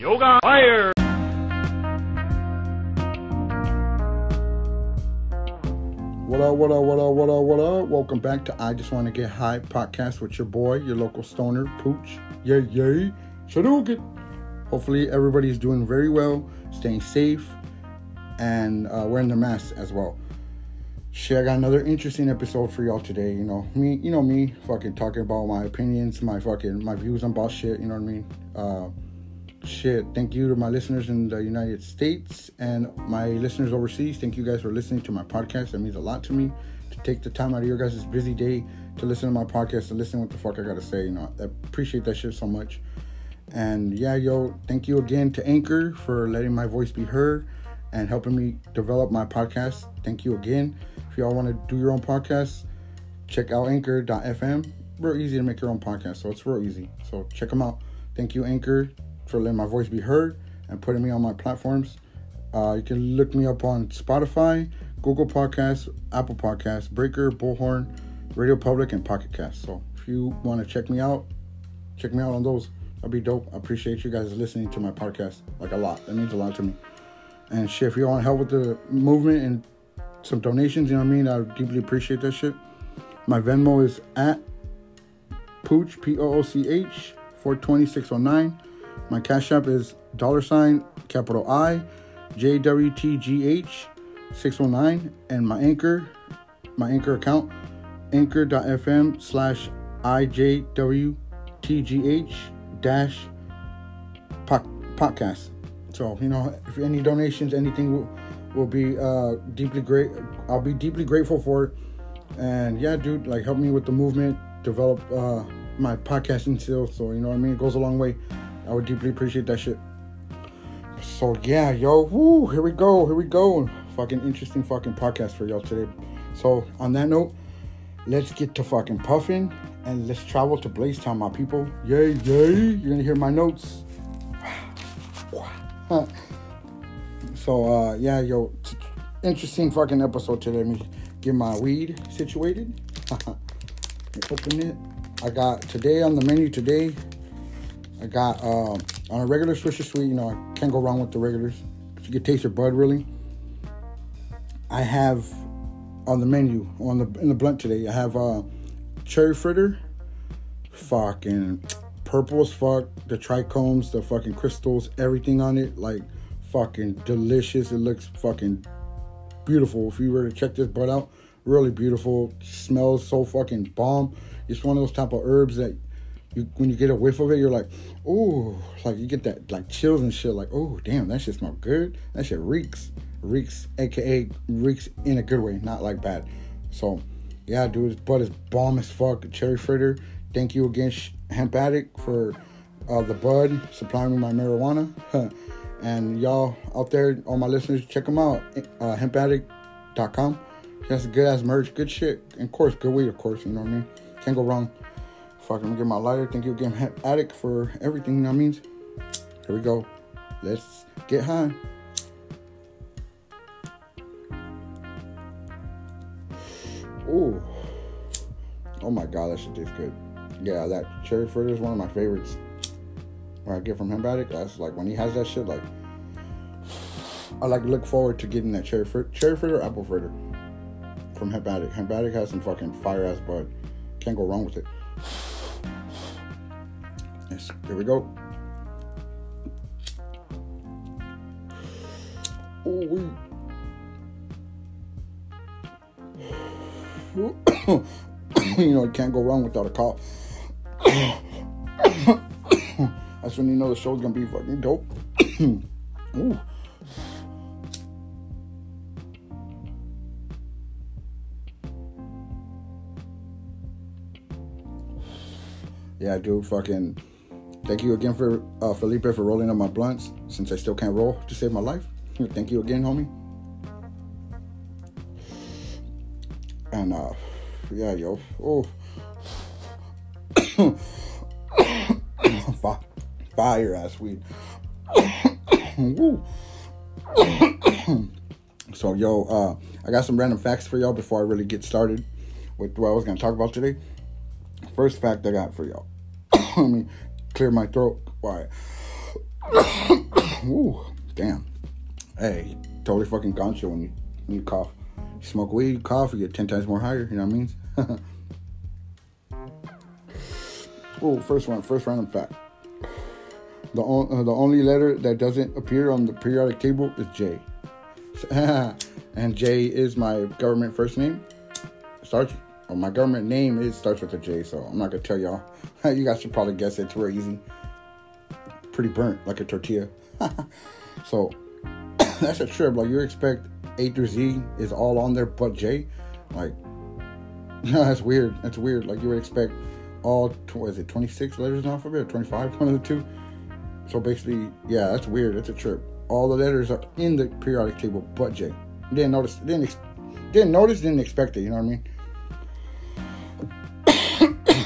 Yoga Fire! What up, what up, what up, what up, what up? Welcome back to I Just Want to Get High podcast with your boy, your local stoner, Pooch. Yay, yay. Shadookin. Hopefully, everybody's doing very well, staying safe, and uh, wearing their masks as well. Shit, I got another interesting episode for y'all today. You know, me, you know me, fucking talking about my opinions, my fucking, my views on bullshit. you know what I mean? Uh, shit thank you to my listeners in the united states and my listeners overseas. Thank you guys for listening to my podcast. That means a lot to me to take the time out of your guys' busy day to listen to my podcast to listen what the fuck i gotta say. You know i appreciate that shit so much. And yeah yo thank you again to anchor for letting my voice be heard and helping me develop my podcast. Thank you again. If y'all want to do your own podcast check out anchor.fm real easy to make your own podcast so it's real easy. So check them out. Thank you anchor for letting my voice be heard and putting me on my platforms. Uh, you can look me up on Spotify, Google Podcasts, Apple Podcasts, Breaker, Bullhorn, Radio Public, and Pocket Cast. So if you want to check me out, check me out on those. That'd be dope. I appreciate you guys listening to my podcast like a lot. That means a lot to me. And shit, if you want to help with the movement and some donations, you know what I mean? I deeply appreciate that shit. My Venmo is at Pooch, P O O C H, 42609. My Cash App is dollar sign capital I JWTGH 609 and my anchor my anchor account anchor.fm slash IJWTGH dash podcast. So, you know, if any donations, anything will, will be uh, deeply great. I'll be deeply grateful for it. And yeah, dude, like help me with the movement, develop uh, my podcasting skills. So, you know what I mean? It goes a long way. I would deeply appreciate that shit. So yeah, yo, woo, here we go, here we go. Fucking interesting fucking podcast for y'all today. So on that note, let's get to fucking puffing and let's travel to Blazetown, my people. Yay, yay! You're gonna hear my notes. so uh yeah, yo, interesting fucking episode today. Let me get my weed situated. open it. I got today on the menu today I got uh, on a regular Swisher Sweet. You know, I can't go wrong with the regulars. You can taste your bud really. I have on the menu on the in the blunt today. I have uh, cherry fritter, fucking purple as fuck. The trichomes, the fucking crystals, everything on it, like fucking delicious. It looks fucking beautiful. If you were to check this bud out, really beautiful. Smells so fucking bomb. It's one of those type of herbs that you when you get a whiff of it, you're like, oh, like you get that like chills and shit. Like, oh, damn, that shit smell good. That shit reeks, reeks, aka reeks in a good way, not like bad. So, yeah, dude, this bud is bomb as fuck. Cherry fritter. Thank you again, Hemp Addict, for uh, the bud supplying me my marijuana. and y'all out there, all my listeners, check them out. Uh, hempaddict.com. That's a good ass merch, good shit. And of course, good weed, of course, you know what I mean? Can't go wrong. Fucking get my lighter. Thank you again, Addict, for everything. You know what I? Here we go. Let's get high. Ooh. Oh my god, that shit tastes good. Yeah, that cherry fritter is one of my favorites. When I get from Hemp Addict, that's like when he has that shit, like I like look forward to getting that cherry fritter, cherry fritter, apple fritter from Hemp Addict. Hemp Addict has some fucking fire ass bud. Can't go wrong with it. Yes, here we go. You know, you can't go wrong without a cough. That's when you know the show's gonna be fucking dope. Ooh. Yeah, dude, fucking. Thank you again for uh, Felipe for rolling up my blunts since I still can't roll to save my life. Thank you again, homie. And uh, yeah, yo, oh, fire ass weed. so yo, uh, I got some random facts for y'all before I really get started with what I was gonna talk about today. First fact I got for y'all. Let me clear my throat. Why? Ooh, damn. Hey, totally fucking you when you when you cough. You smoke weed, you cough, you get ten times more higher. You know what I mean? oh, first one, first random fact. The, on, uh, the only letter that doesn't appear on the periodic table is J. and J is my government first name. Starts, or my government name is starts with a J, so I'm not gonna tell y'all. you guys should probably guess it. It's real easy. Pretty burnt, like a tortilla. so that's a trip. Like you expect A through Z is all on there, but J. Like, that's weird. That's weird. Like you would expect all. What is it? 26 letters in the alphabet, or 25? One of the two. So basically, yeah, that's weird. That's a trip. All the letters are in the periodic table, but J. Didn't notice. Didn't ex- didn't notice. Didn't expect it. You know what I mean?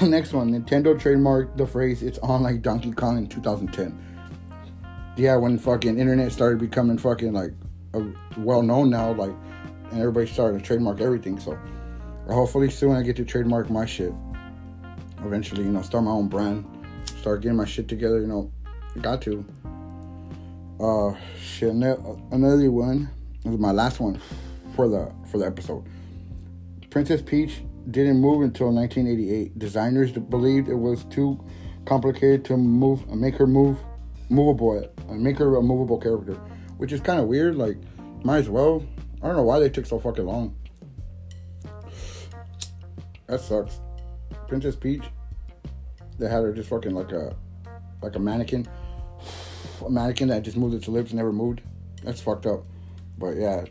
Next one. Nintendo trademarked the phrase "It's on like Donkey Kong" in 2010. Yeah, when fucking internet started becoming fucking like well known now, like, and everybody started to trademark everything. So hopefully soon I get to trademark my shit. Eventually, you know, start my own brand, start getting my shit together. You know, I Got to. Uh, shit. Another one. This is my last one for the for the episode. Princess Peach didn't move until 1988. Designers believed it was too complicated to move, make her move, movable, uh, make her a movable character, which is kind of weird. Like, might as well. I don't know why they took so fucking long. That sucks. Princess Peach, they had her just fucking like a like a mannequin a mannequin that just moved its lips never moved. That's fucked up. But yeah,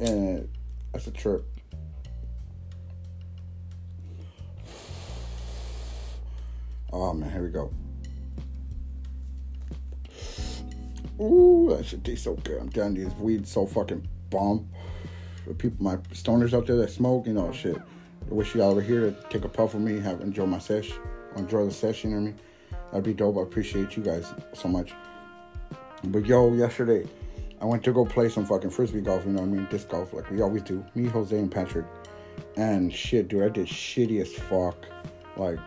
and that's a trip. Oh man, here we go. Ooh, that shit tastes so good. I'm telling you, this weed's so fucking bomb. The people, my stoners out there that smoke, you know, shit. I wish y'all were here to take a puff with me, have enjoy my sesh, enjoy the session. You know mean? That'd be dope. I appreciate you guys so much. But yo, yesterday I went to go play some fucking frisbee golf. You know what I mean? Disc golf, like we always do. Me, Jose, and Patrick. And shit, dude, I did shitty as fuck. Like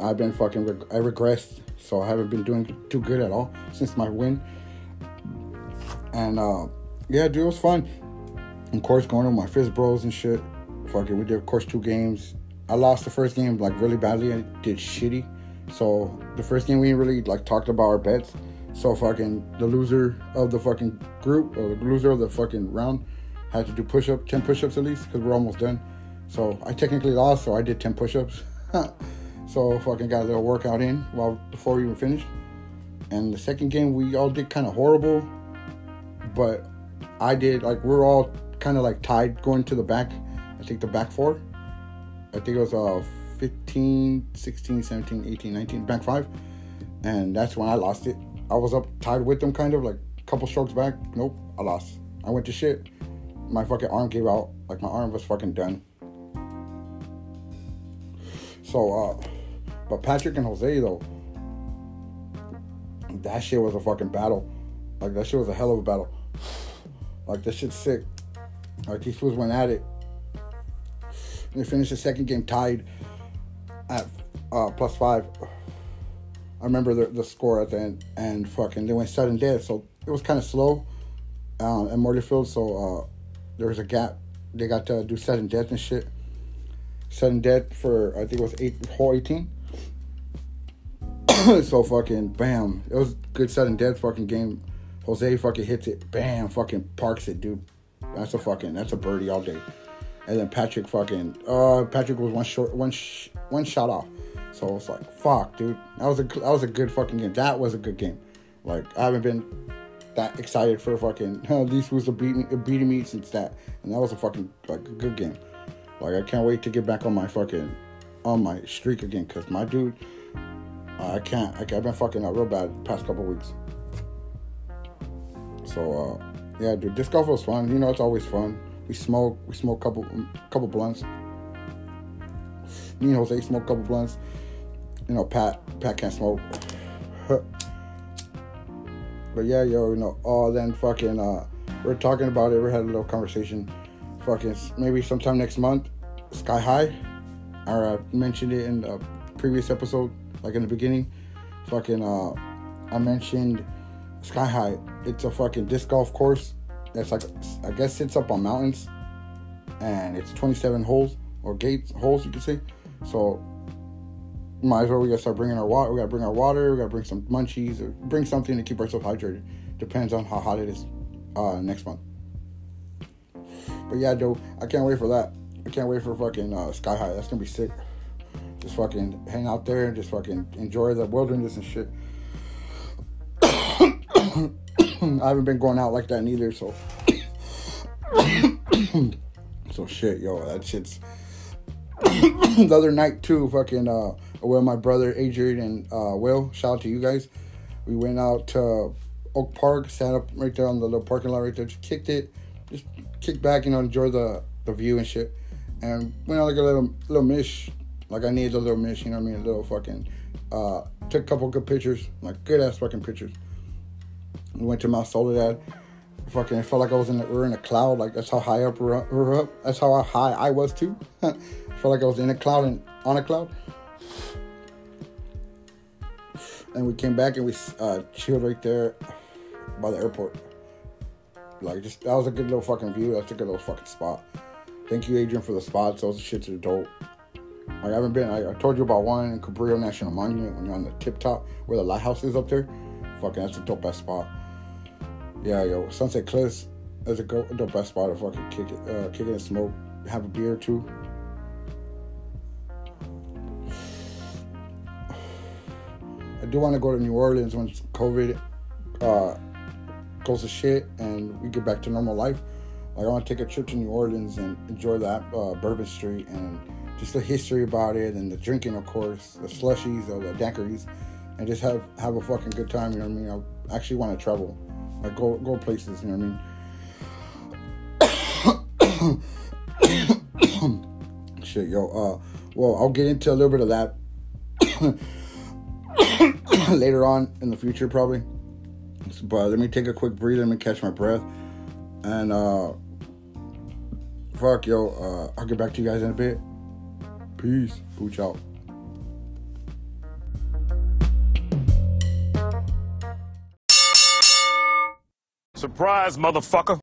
I've been fucking. Reg- I regressed, so I haven't been doing too good at all since my win. And uh yeah, dude, it was fun. Of course, going with my fist bros and shit. Fucking, we did of course two games. I lost the first game like really badly. I did shitty. So the first game we really like talked about our bets. So fucking the loser of the fucking group or the loser of the fucking round had to do push up, 10 push ups at least, because we're almost done. So I technically lost, so I did 10 push ups. so fucking got a little workout in while before we even finished. And the second game we all did kind of horrible, but I did like we're all kind of like tied going to the back. I think the back four. I think it was uh 15, 16, 17, 18, 19, back five. And that's when I lost it. I was up tied with them, kind of like a couple strokes back. Nope, I lost. I went to shit. My fucking arm gave out. Like my arm was fucking done. So, uh, but Patrick and Jose though, that shit was a fucking battle. Like that shit was a hell of a battle. Like that shit's sick. Like these fools went at it. They finished the second game tied at uh, plus five. I remember the, the score at the end, and fucking they went sudden death, so it was kind of slow um, at Morley Field. So uh, there was a gap. They got to do sudden death and shit. Sudden death for I think it was eight hole eighteen. so fucking bam, it was good sudden death fucking game. Jose fucking hits it, bam, fucking parks it, dude. That's a fucking that's a birdie all day. And then Patrick fucking uh Patrick was one short one sh- one shot off. So it's like, fuck, dude. That was a that was a good fucking game. That was a good game. Like I haven't been that excited for fucking uh, these was a beating beating me since that, and that was a fucking like a good game. Like I can't wait to get back on my fucking on my streak again, cause my dude, I can't. Like, I've been fucking out real bad past couple weeks. So uh, yeah, dude, disc golf was fun. You know, it's always fun. We smoke. We smoke couple couple blunts. Me and Jose smoke couple blunts you know, Pat Pat can't smoke. but yeah, yo, you know, oh then fucking uh we're talking about it, we had a little conversation. Fucking maybe sometime next month, Sky High. I mentioned it in the previous episode, like in the beginning. Fucking uh I mentioned Sky High. It's a fucking disc golf course. That's like I guess sits up on mountains, and it's 27 holes or gates holes you could say. So might as well we gotta start bringing our water. We gotta bring our water. We gotta bring some munchies or bring something to keep ourselves hydrated. Depends on how hot it is uh, next month. But yeah, dude, I can't wait for that. I can't wait for fucking uh, Sky High. That's gonna be sick. Just fucking hang out there and just fucking enjoy the wilderness and shit. I haven't been going out like that neither, so. so shit, yo, that shit's. the other night too, fucking uh, with my brother Adrian and uh, Will. Shout out to you guys. We went out to Oak Park, sat up right there on the little parking lot right there, just kicked it, just kicked back, you know, enjoy the the view and shit, and went out like a little little mish, like I needed a little mish, you know what I mean, a little fucking. Uh, took a couple good pictures, like good ass fucking pictures. We went to Mount Soledad. Fucking, it felt like I was in the, we were in a cloud. Like that's how high up we were up. That's how high I was too. Felt like I was in a cloud and on a cloud. And we came back and we uh, chilled right there by the airport. Like just that was a good little fucking view. That's a good little fucking spot. Thank you, Adrian, for the spots. Those shits dope. I haven't been. I, I told you about one in Cabrillo National Monument when you're on the tip top where the lighthouse is up there. Fucking, that's the dope best spot. Yeah, yo, Sunset Cliffs is a dope best spot to fucking kick it, uh, kick it and smoke, have a beer too. I do want to go to New Orleans once COVID uh, goes to shit and we get back to normal life. Like I want to take a trip to New Orleans and enjoy that uh, Bourbon Street and just the history about it and the drinking, of course, the slushies or the daiquiris, and just have have a fucking good time. You know what I mean? I actually want to travel, like go go places. You know what I mean? Shit, yo. Uh, well, I'll get into a little bit of that later on in the future, probably. But let me take a quick breather. Let me catch my breath, and uh, fuck, yo. Uh, I'll get back to you guys in a bit. Peace. Pooch out. Surprise, motherfucker.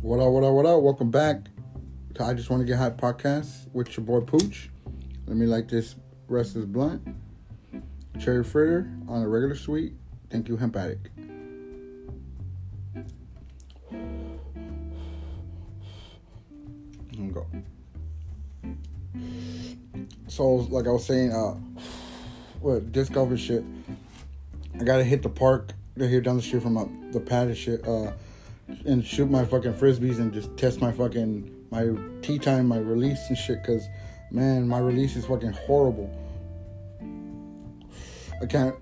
What up, what up, what up? Welcome back to I Just Want to Get High podcast with your boy Pooch. Let me like this rest is blunt. Cherry fritter on a regular sweet. Thank you, Hemp Addict. So, like I was saying, uh, what disc golf and shit. I gotta hit the park here down the street from the pad and shit, uh, and shoot my fucking frisbees and just test my fucking my tee time, my release and shit. Cause man, my release is fucking horrible. I can't,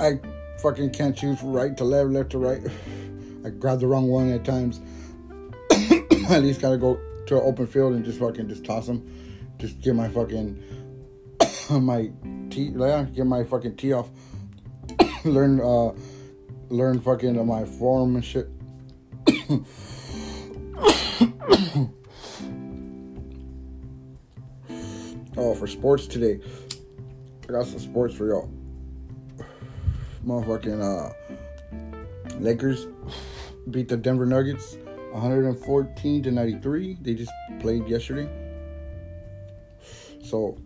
I fucking can't choose right to left, left to right. I grab the wrong one at times. at least gotta go to an open field and just fucking just toss them. Just get my fucking my tee, yeah, get my fucking tee off. learn, uh, learn fucking my form and shit. oh, for sports today, I got some sports for y'all. Motherfucking uh, Lakers beat the Denver Nuggets 114 to 93. They just played yesterday. So,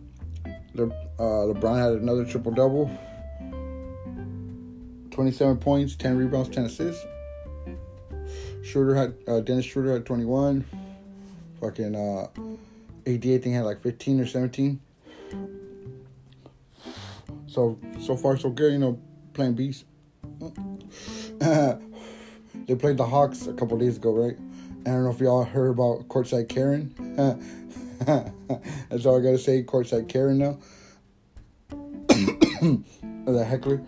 Le, uh, LeBron had another triple double 27 points, 10 rebounds, 10 assists. Schroeder had, uh, Dennis Schroeder had 21. Fucking, uh, AD, I think, had like 15 or 17. So, so far, so good, you know, playing beast. They played the Hawks a couple days ago, right? I don't know if y'all heard about Courtside Karen. That's all I gotta say. Courtside Karen now. the heckler.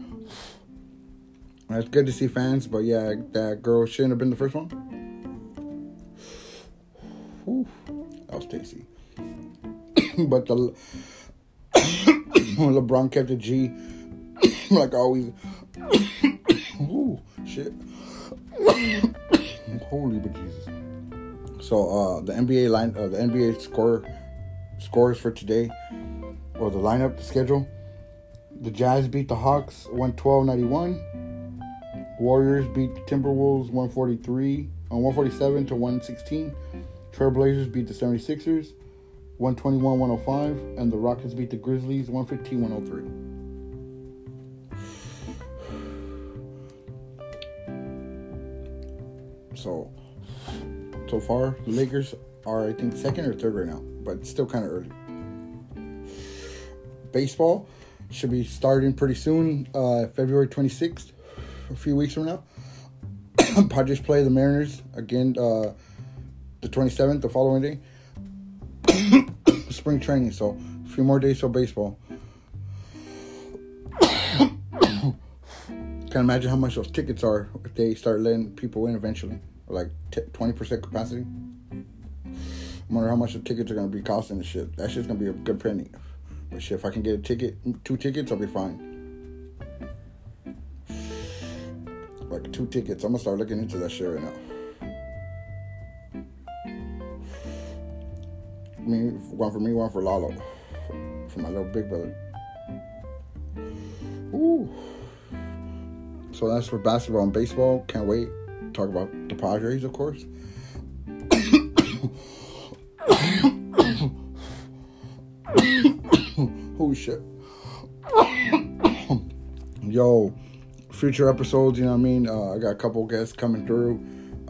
It's good to see fans, but yeah, that girl shouldn't have been the first one. Whew, that was tasty. but the LeBron kept a G, like always. Ooh, shit. Holy but Jesus. So uh, the NBA line, uh, the NBA score scores for today, or the lineup, schedule. The Jazz beat the Hawks 112-91. Warriors beat the Timberwolves 143 on 147 to 116. Trailblazers beat the 76ers 121-105 and the Rockets beat the Grizzlies 115-103. So so far, the Lakers are I think second or third right now, but it's still kind of early. Baseball should be starting pretty soon, uh, February 26th, a few weeks from now. Padres play the Mariners again uh, the 27th, the following day. Spring training, so a few more days for baseball. Can't imagine how much those tickets are if they start letting people in eventually, like twenty percent capacity. I wonder how much the tickets are gonna be costing and shit. That shit's gonna be a good penny. But shit, if I can get a ticket, two tickets, I'll be fine. Like two tickets, I'm gonna start looking into that shit right now. Me, one for me, one for Lalo, for my little big brother. Ooh. So that's for basketball and baseball. Can't wait. Talk about the Padres, of course. Holy shit. Yo, future episodes, you know what I mean? Uh, I got a couple guests coming through.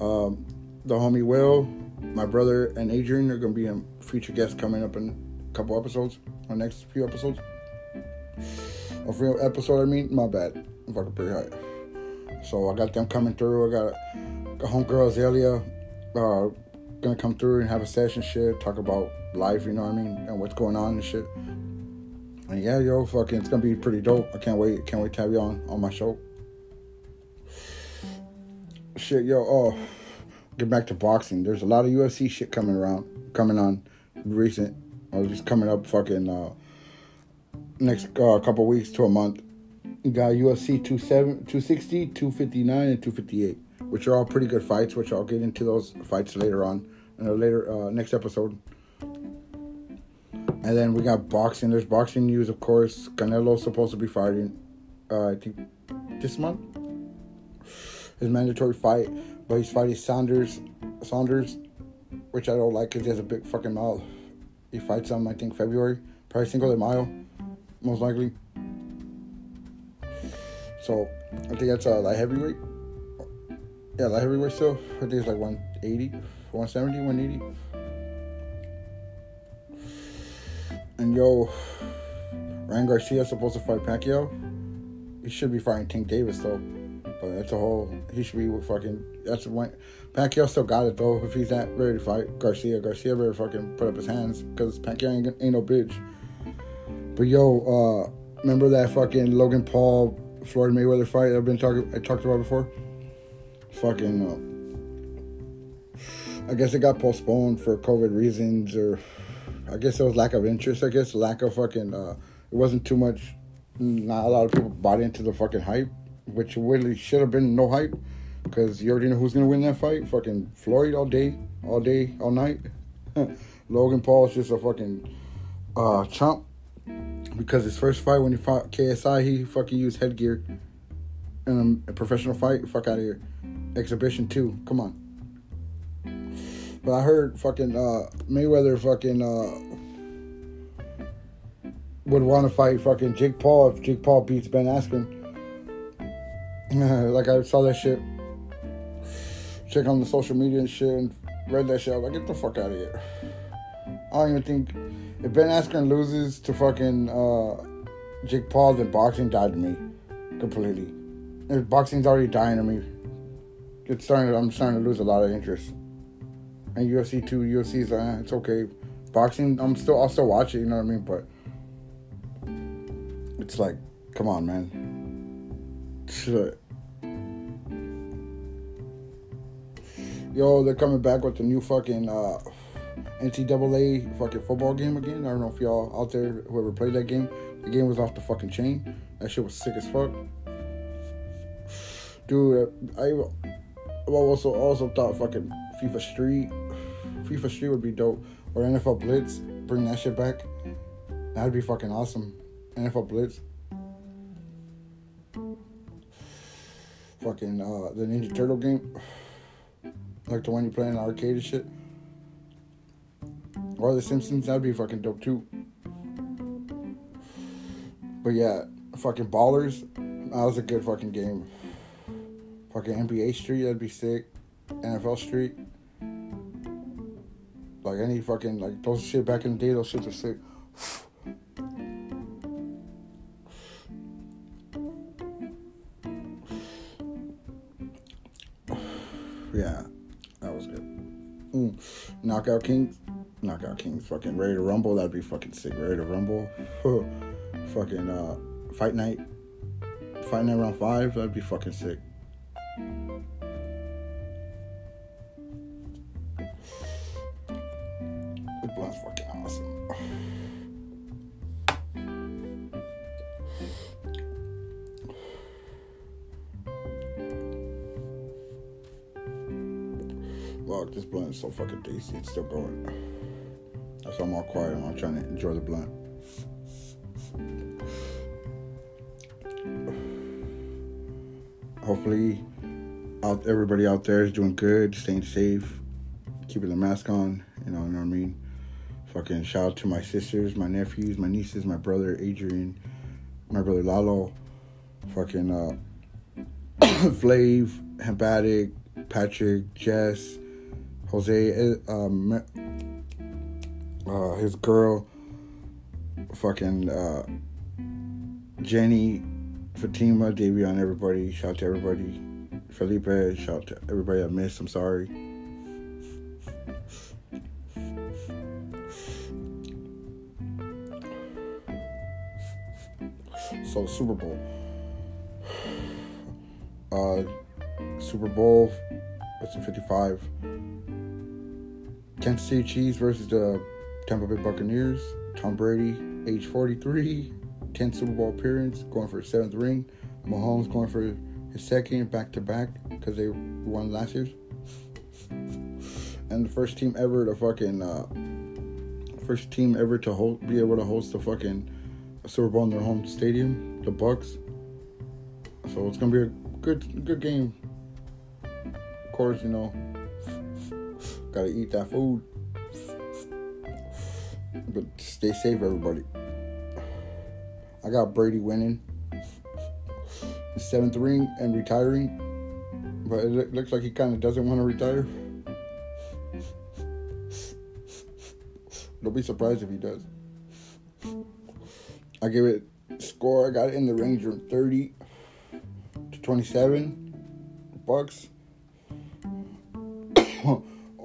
Um, the homie Will, my brother, and Adrian are going to be a future guests coming up in a couple episodes, or next few episodes. A real episode, I mean, my bad. I'm fucking pretty high. So I got them coming through. I got a homegirl Azalea uh, gonna come through and have a session shit, talk about life, you know what I mean, and what's going on and shit. And yeah, yo, fucking, it's gonna be pretty dope. I can't wait. Can't wait to have you on on my show. Shit, yo, oh, get back to boxing. There's a lot of UFC shit coming around, coming on, recent, or just coming up, fucking uh, next uh, couple weeks to a month. You got UFC 27, 260, 259, and 258, which are all pretty good fights, which I'll get into those fights later on in a later uh, next episode. And then we got boxing. There's boxing news, of course. Canelo's supposed to be fighting, uh, I think, this month. His mandatory fight, but he's fighting Saunders, Saunders, which I don't like because he has a big fucking mouth. He fights him, I think, February, probably Cinco de Mayo, most likely. So I think that's uh, light heavyweight. Yeah, light heavyweight still. I think it's like 180, 170, 180. And yo, Ryan Garcia is supposed to fight Pacquiao. He should be fighting Tank Davis though. But that's a whole. He should be with fucking. That's one. Pacquiao still got it though. If he's not ready to fight Garcia, Garcia better fucking put up his hands because Pacquiao ain't, ain't no bitch. But yo, uh, remember that fucking Logan Paul Floyd Mayweather fight I've been talking I talked about before. Fucking, uh, I guess it got postponed for COVID reasons, or I guess it was lack of interest. I guess lack of fucking. Uh, it wasn't too much. Not a lot of people bought into the fucking hype, which really should have been no hype, because you already know who's gonna win that fight. Fucking Floyd all day, all day, all night. Logan Paul's just a fucking uh, chump because his first fight when he fought KSI, he fucking used headgear in a, a professional fight. Fuck out of here. Exhibition two. Come on. But I heard fucking uh, Mayweather fucking uh, would want to fight fucking Jake Paul if Jake Paul beats Ben Askren. like I saw that shit. Check on the social media and shit and read that shit. I like, get the fuck out of here. I don't even think if Ben Askren loses to fucking uh, Jake Paul, then boxing died to me completely. If boxing's already dying to me. It's starting. I'm starting to lose a lot of interest. And UFC two, UFC's uh, it's okay. Boxing, I'm still. I'll still watch it. You know what I mean? But it's like, come on, man. Shit. Yo, they're coming back with the new fucking. Uh, NCAA fucking football game again. I don't know if y'all out there whoever played that game. The game was off the fucking chain. That shit was sick as fuck. Dude, I, I also also thought fucking FIFA Street, FIFA Street would be dope, or NFL Blitz. Bring that shit back. That'd be fucking awesome. NFL Blitz. Fucking uh, the Ninja Turtle game, like the one you play in the arcade and shit or the Simpsons. That'd be fucking dope too. But yeah, fucking Ballers. That was a good fucking game. Fucking NBA Street, that'd be sick. NFL Street. Like any fucking like those shit back in the day, those shits are sick. yeah, that was good. Mm. Knockout Kings, Knockout Kings, fucking Ready to Rumble, that'd be fucking sick. Ready to Rumble, fucking uh, Fight Night, Fight Night round five, that'd be fucking sick. So fucking tasty. It's still going. That's why I'm all quiet. I'm trying to enjoy the blunt. Hopefully, out everybody out there is doing good, staying safe, keeping the mask on. You know, you know what I mean. Fucking shout out to my sisters, my nephews, my nieces, my brother Adrian, my brother Lalo, fucking uh, Flav, Hemp Addict, Patrick, Jess, Jose, um, uh, his girl, fucking uh, Jenny, Fatima, Davion, everybody. Shout out to everybody. Felipe, shout out to everybody I missed. I'm sorry. So Super Bowl. Uh, Super Bowl. What's it? 55. Kansas City Chiefs versus the Tampa Bay Buccaneers. Tom Brady, age 43, 10th Super Bowl appearance, going for his seventh ring. Mahomes going for his second back to back because they won last year's. And the first team ever to fucking uh, first team ever to hold, be able to host the fucking Super Bowl in their home stadium, the Bucks. So it's gonna be a good good game. Of course, you know, gotta eat that food. But stay safe, everybody. I got Brady winning his seventh ring and retiring, but it looks like he kind of doesn't want to retire. Don't be surprised if he does. I give it score. I got it in the range from 30 to 27 bucks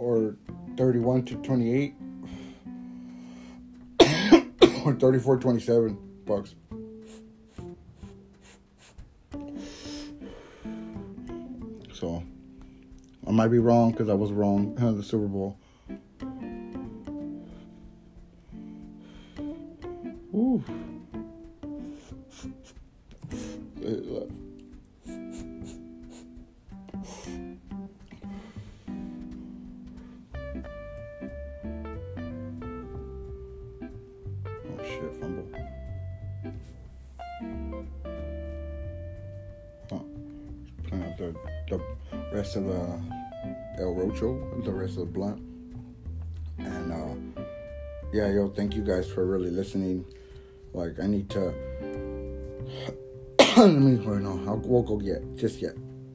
or 31 to 28 or 34 27 bucks. So I might be wrong because I was wrong in the Super Bowl. Oh shit, fumble. Playing out the, the rest of the El Rocho, the rest of the blunt. And uh yeah, yo, thank you guys for really listening. Like I need to let me wait, no, I won't go yet, just yet.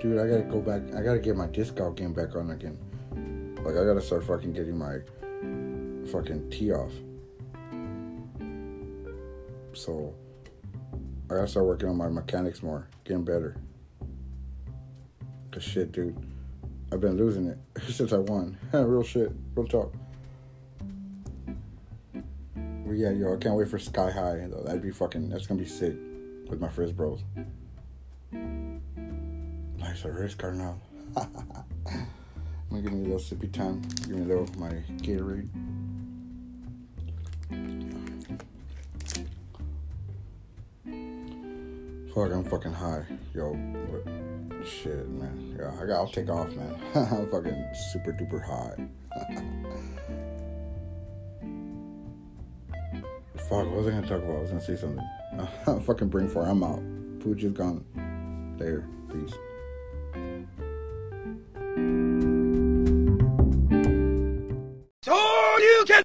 Dude, I gotta go back. I gotta get my disc discount game back on again. Like I gotta start fucking getting my fucking tee off. So I gotta start working on my mechanics more, getting better. Cause shit, dude, I've been losing it since I won. real shit, real talk. But yeah, yo, I can't wait for Sky High. Though. That'd be fucking. That's gonna be sick with my Frizz Bros. Nice, a car now. I'm gonna give me a little sippy time. Give me a little my Gatorade. Fuck, I'm fucking high, yo. But shit, man. Yeah, I got. I'll take off, man. I'm fucking super duper high. Fuck, what was I gonna talk about? I was gonna say something. fucking bring for. I'm out. Pooch is gone. There. Peace.